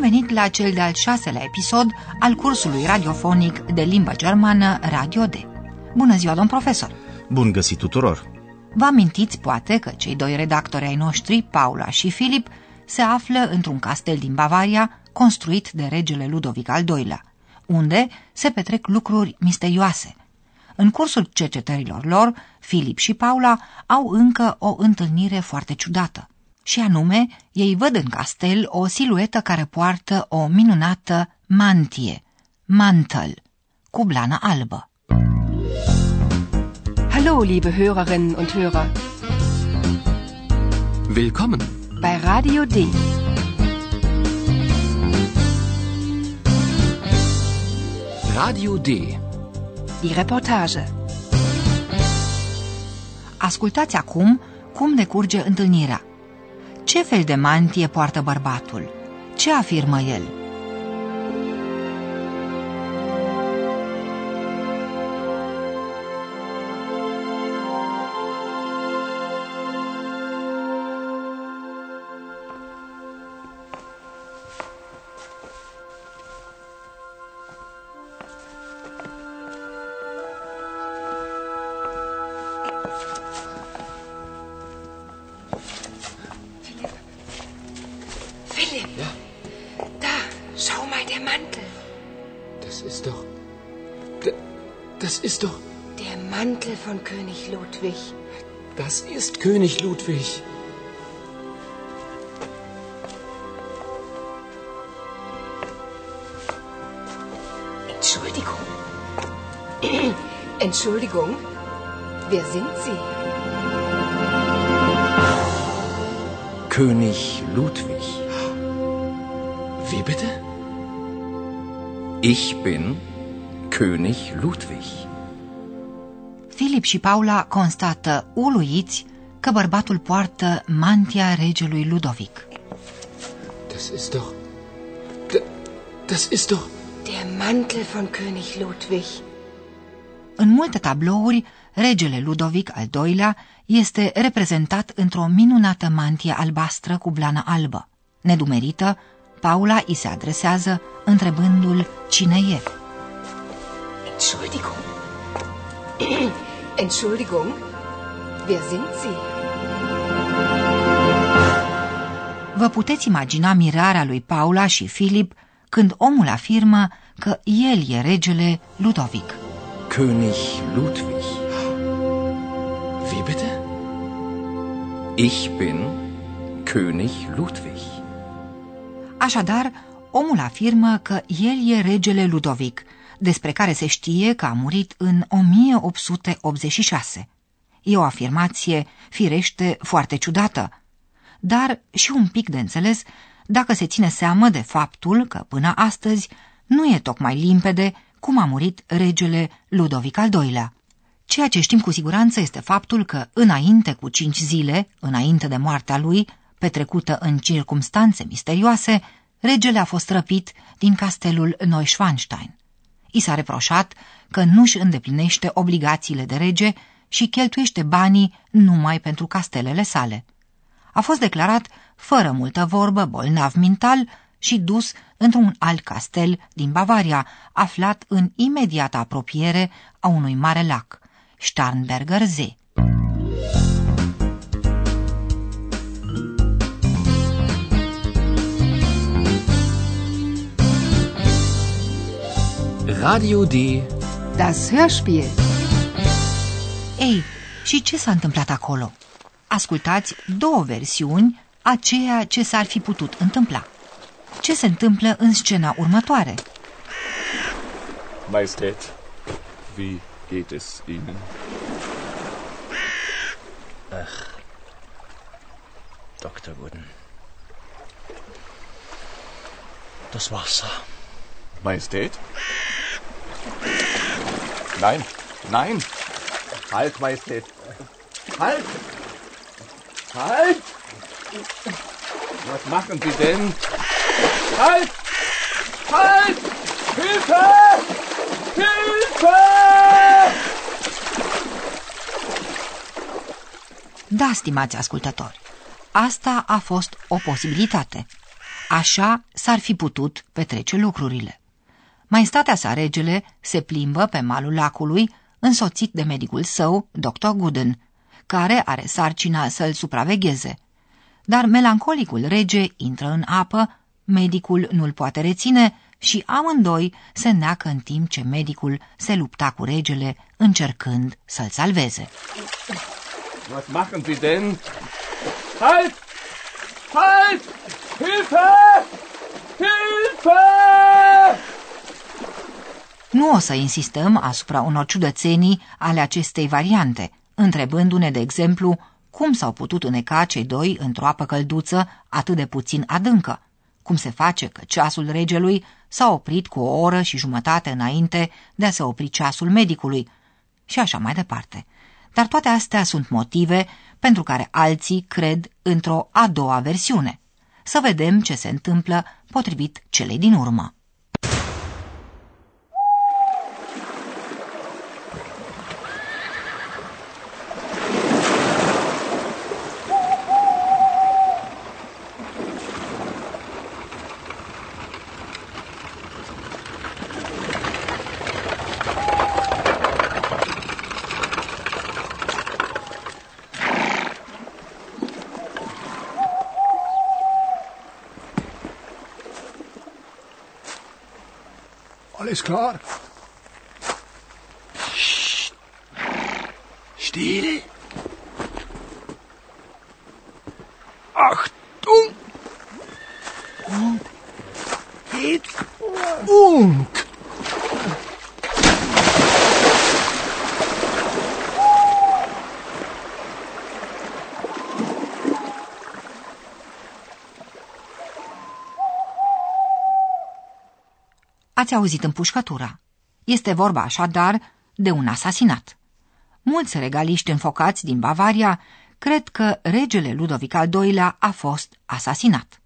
Bun venit la cel de-al șaselea episod al cursului radiofonic de limbă germană Radio D. Bună ziua, domn profesor! Bun găsit tuturor! Vă amintiți, poate, că cei doi redactori ai noștri, Paula și Filip, se află într-un castel din Bavaria, construit de regele Ludovic al II-lea, unde se petrec lucruri misterioase. În cursul cercetărilor lor, Filip și Paula au încă o întâlnire foarte ciudată. Și anume, ei văd în castel o siluetă care poartă o minunată mantie, mantel, cu blană albă. Hallo, liebe Hörerinnen und Hörer. Willkommen. Bei Radio D. Radio D. Die Reportage. Ascultați acum cum decurge întâlnirea. Ce fel de mantie poartă bărbatul? Ce afirmă el? Ist doch. Der Mantel von König Ludwig. Das ist König Ludwig. Entschuldigung. Entschuldigung. Wer sind Sie? König Ludwig. Wie bitte? Ich bin König Ludwig. Filip și Paula constată uluiți că bărbatul poartă mantia regelui Ludovic. Das ist doch. D- Das ist doch. Der Mantel von König Ludwig. În multe tablouri, regele Ludovic al II-lea este reprezentat într-o minunată mantie albastră cu blană albă. Nedumerită, Paula îi se adresează întrebându-l cine e. Entschuldigung. Entschuldigung. Wer sind Sie? Vă puteți imagina mirarea lui Paula și Filip când omul afirmă că el e regele Ludovic. König Ludwig. Wie bitte? Ich bin König Ludwig. Așadar, omul afirmă că el e regele Ludovic, despre care se știe că a murit în 1886. E o afirmație, firește, foarte ciudată, dar și un pic de înțeles dacă se ține seamă de faptul că până astăzi nu e tocmai limpede cum a murit regele Ludovic al II-lea. Ceea ce știm cu siguranță este faptul că, înainte cu cinci zile, înainte de moartea lui, petrecută în circumstanțe misterioase, regele a fost răpit din castelul Neuschwanstein. I s-a reproșat că nu-și îndeplinește obligațiile de rege și cheltuiește banii numai pentru castelele sale. A fost declarat fără multă vorbă, bolnav mental și dus într-un alt castel din Bavaria, aflat în imediată apropiere a unui mare lac, Starnberger See. Radio D. Das Hörspiel. Ei, și ce s-a întâmplat acolo? Ascultați două versiuni a ceea ce s-ar fi putut întâmpla. Ce se întâmplă în scena următoare? Majestät, wie geht es Ihnen? Dr. Wooden. Das Wasser. Majestät? Nein, nein! Halt, Majestät! Halt! Halt! Was machen Sie denn? Halt! Halt! Hilfe! Hilfe! Da, stimați ascultători, asta a fost o posibilitate. Așa s-ar fi putut petrece lucrurile. Maestatea sa regele se plimbă pe malul lacului, însoțit de medicul său, dr. Gooden, care are sarcina să-l supravegheze. Dar melancolicul rege intră în apă, medicul nu-l poate reține și amândoi se neacă în timp ce medicul se lupta cu regele, încercând să-l salveze. Was machen Sie denn? Halt! Halt! Hilfe! Hilfe! Nu o să insistăm asupra unor ciudățenii ale acestei variante, întrebându-ne, de exemplu, cum s-au putut îneca cei doi într-o apă călduță atât de puțin adâncă, cum se face că ceasul regelui s-a oprit cu o oră și jumătate înainte de a se opri ceasul medicului, și așa mai departe. Dar toate astea sunt motive pentru care alții cred într-o a doua versiune. Să vedem ce se întâmplă potrivit celei din urmă. Alles klar? Still. Ați auzit împușcătura. Este vorba așadar de un asasinat. Mulți regaliști înfocați din Bavaria cred că regele Ludovic al II-lea a fost asasinat.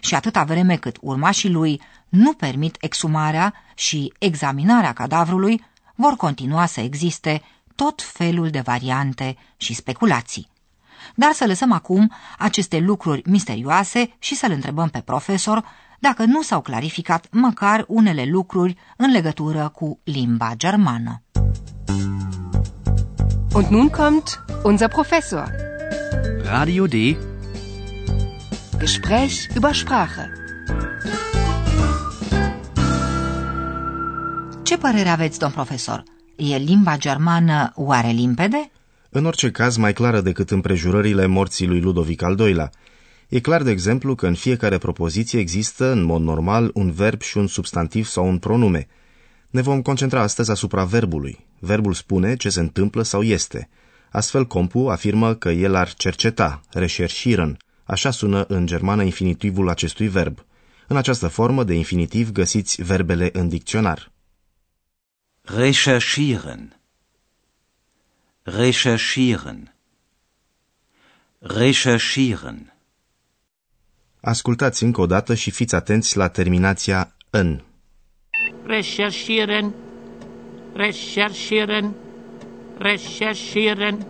Și atâta vreme cât urmașii lui nu permit exumarea și examinarea cadavrului, vor continua să existe tot felul de variante și speculații. Dar să lăsăm acum aceste lucruri misterioase și să-l întrebăm pe profesor dacă nu s-au clarificat măcar unele lucruri în legătură cu limba germană. Und nun kommt unser Professor. Radio D. Gespräch über Sprache. Ce părere aveți, domn profesor? E limba germană oare limpede? În orice caz, mai clară decât împrejurările morții lui Ludovic al II-lea. E clar, de exemplu, că în fiecare propoziție există, în mod normal, un verb și un substantiv sau un pronume. Ne vom concentra astăzi asupra verbului. Verbul spune ce se întâmplă sau este. Astfel, Compu afirmă că el ar cerceta, recherchieren. Așa sună în germană infinitivul acestui verb. În această formă de infinitiv găsiți verbele în dicționar. Recherchieren. Recherchieren. Recherchieren. Ascultați încă o dată și fiți atenți la terminația în. recherchieren, recherchieren, recherchieren,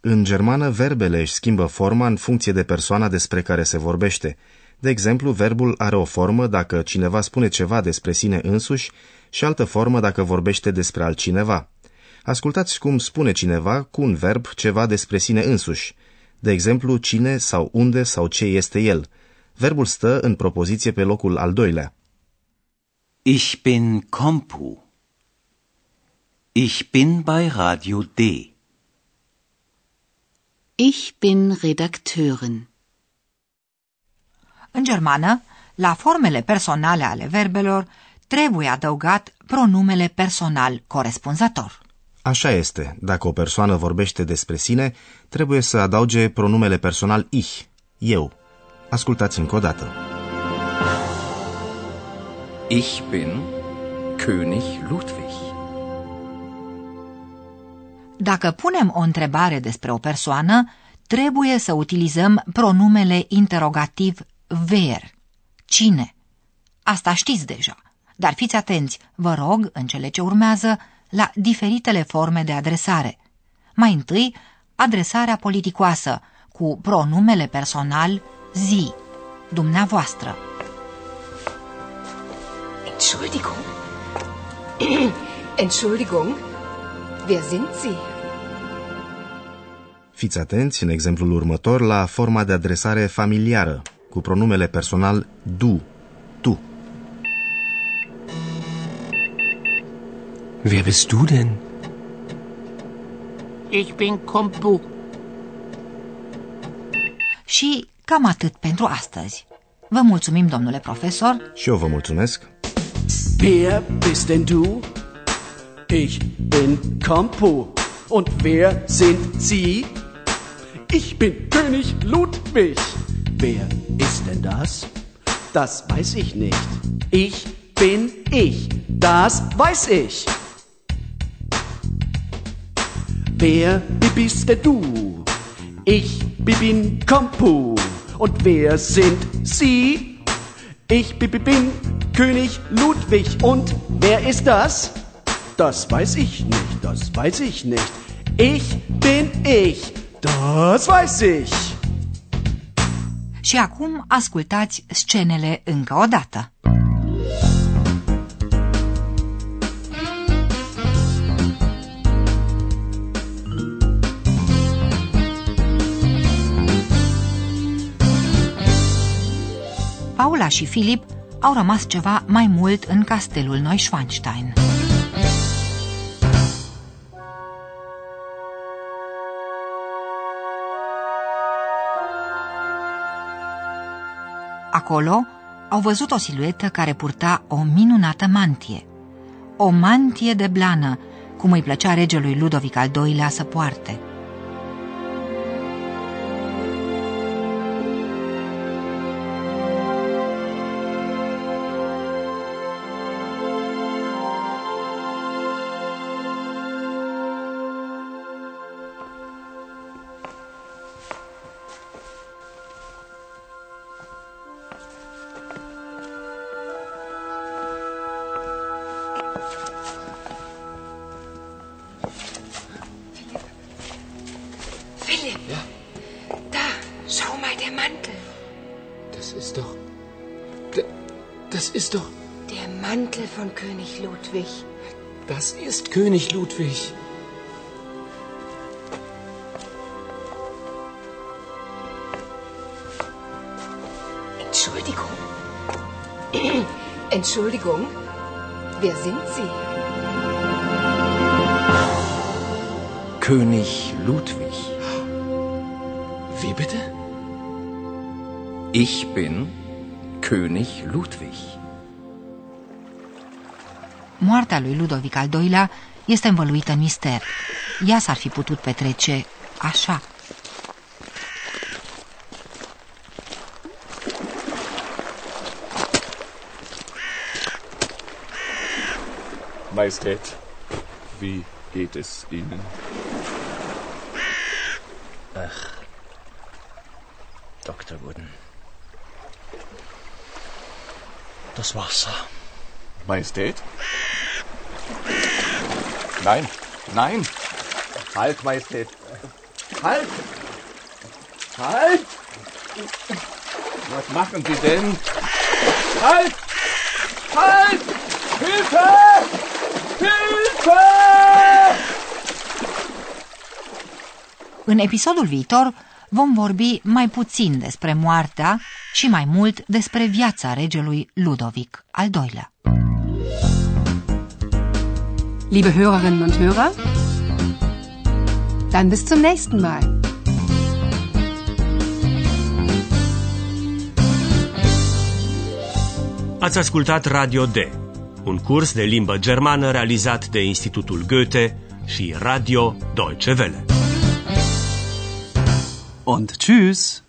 În germană, verbele își schimbă forma în funcție de persoana despre care se vorbește. De exemplu, verbul are o formă dacă cineva spune ceva despre sine însuși și altă formă dacă vorbește despre altcineva. Ascultați cum spune cineva cu un verb ceva despre sine însuși. De exemplu, cine sau unde sau ce este el. Verbul stă în propoziție pe locul al doilea. Ich bin Kompu. Ich bin bei Radio D. Ich bin Redakteurin. În germană, la formele personale ale verbelor trebuie adăugat pronumele personal corespunzător. Așa este, dacă o persoană vorbește despre sine, trebuie să adauge pronumele personal ich, eu. Ascultați încă o dată. Ich bin König Ludwig. Dacă punem o întrebare despre o persoană, trebuie să utilizăm pronumele interogativ wer. Cine? Asta știți deja, dar fiți atenți, vă rog, în cele ce urmează, la diferitele forme de adresare. Mai întâi, adresarea politicoasă, cu pronumele personal zi, dumneavoastră. Entschuldigung. Entschuldigung. Wer sind Sie? Fiți atenți în exemplul următor la forma de adresare familiară, cu pronumele personal du, Wer bist du denn? Ich bin Kompu. Și cam atât pentru astăzi. Vă mulțumim, domnule profesor. Și eu vă mulțumesc. Wer bist denn du? Ich bin Kompu. Und wer sind Sie? Ich bin König Ludwig. Wer ist denn das? Das weiß ich nicht. Ich bin ich. Das weiß ich. Wer bist denn du? Ich bin Kompu. Und wer sind Sie? Ich bin König Ludwig. Und wer ist das? Das weiß ich nicht, das weiß ich nicht. Ich bin ich. Das weiß ich. Și acum ascultați scenele încă o dată. Paula și Filip au rămas ceva mai mult în castelul Neuschwanstein. Acolo au văzut o siluetă care purta o minunată mantie. O mantie de blană, cum îi plăcea regelui Ludovic al II-lea să poarte. Von König Ludwig. Das ist König Ludwig. Entschuldigung. Entschuldigung. Wer sind Sie? König Ludwig. Wie bitte? Ich bin König Ludwig. Moartea lui Ludovic al II-lea este învăluită în mister. Ea s-ar fi putut petrece așa. Majestät, wie geht es Ihnen? Dr. Wooden. Das Wasser. Majestät? Nein, nein. Halt, Majestät. Halt! Halt! Was machen Sie denn? Halt! Halt! Hilfe! Hilfe! În episodul viitor vom vorbi mai puțin despre moartea și mai mult despre viața regelui Ludovic al II-lea. Liebe Hörerinnen und Hörer, dann bis zum nächsten Mal. Ați ascultat Radio D, un curs de limbă germană realizat de Institutul Goethe și Radio Deutsche Welle. Und tschüss.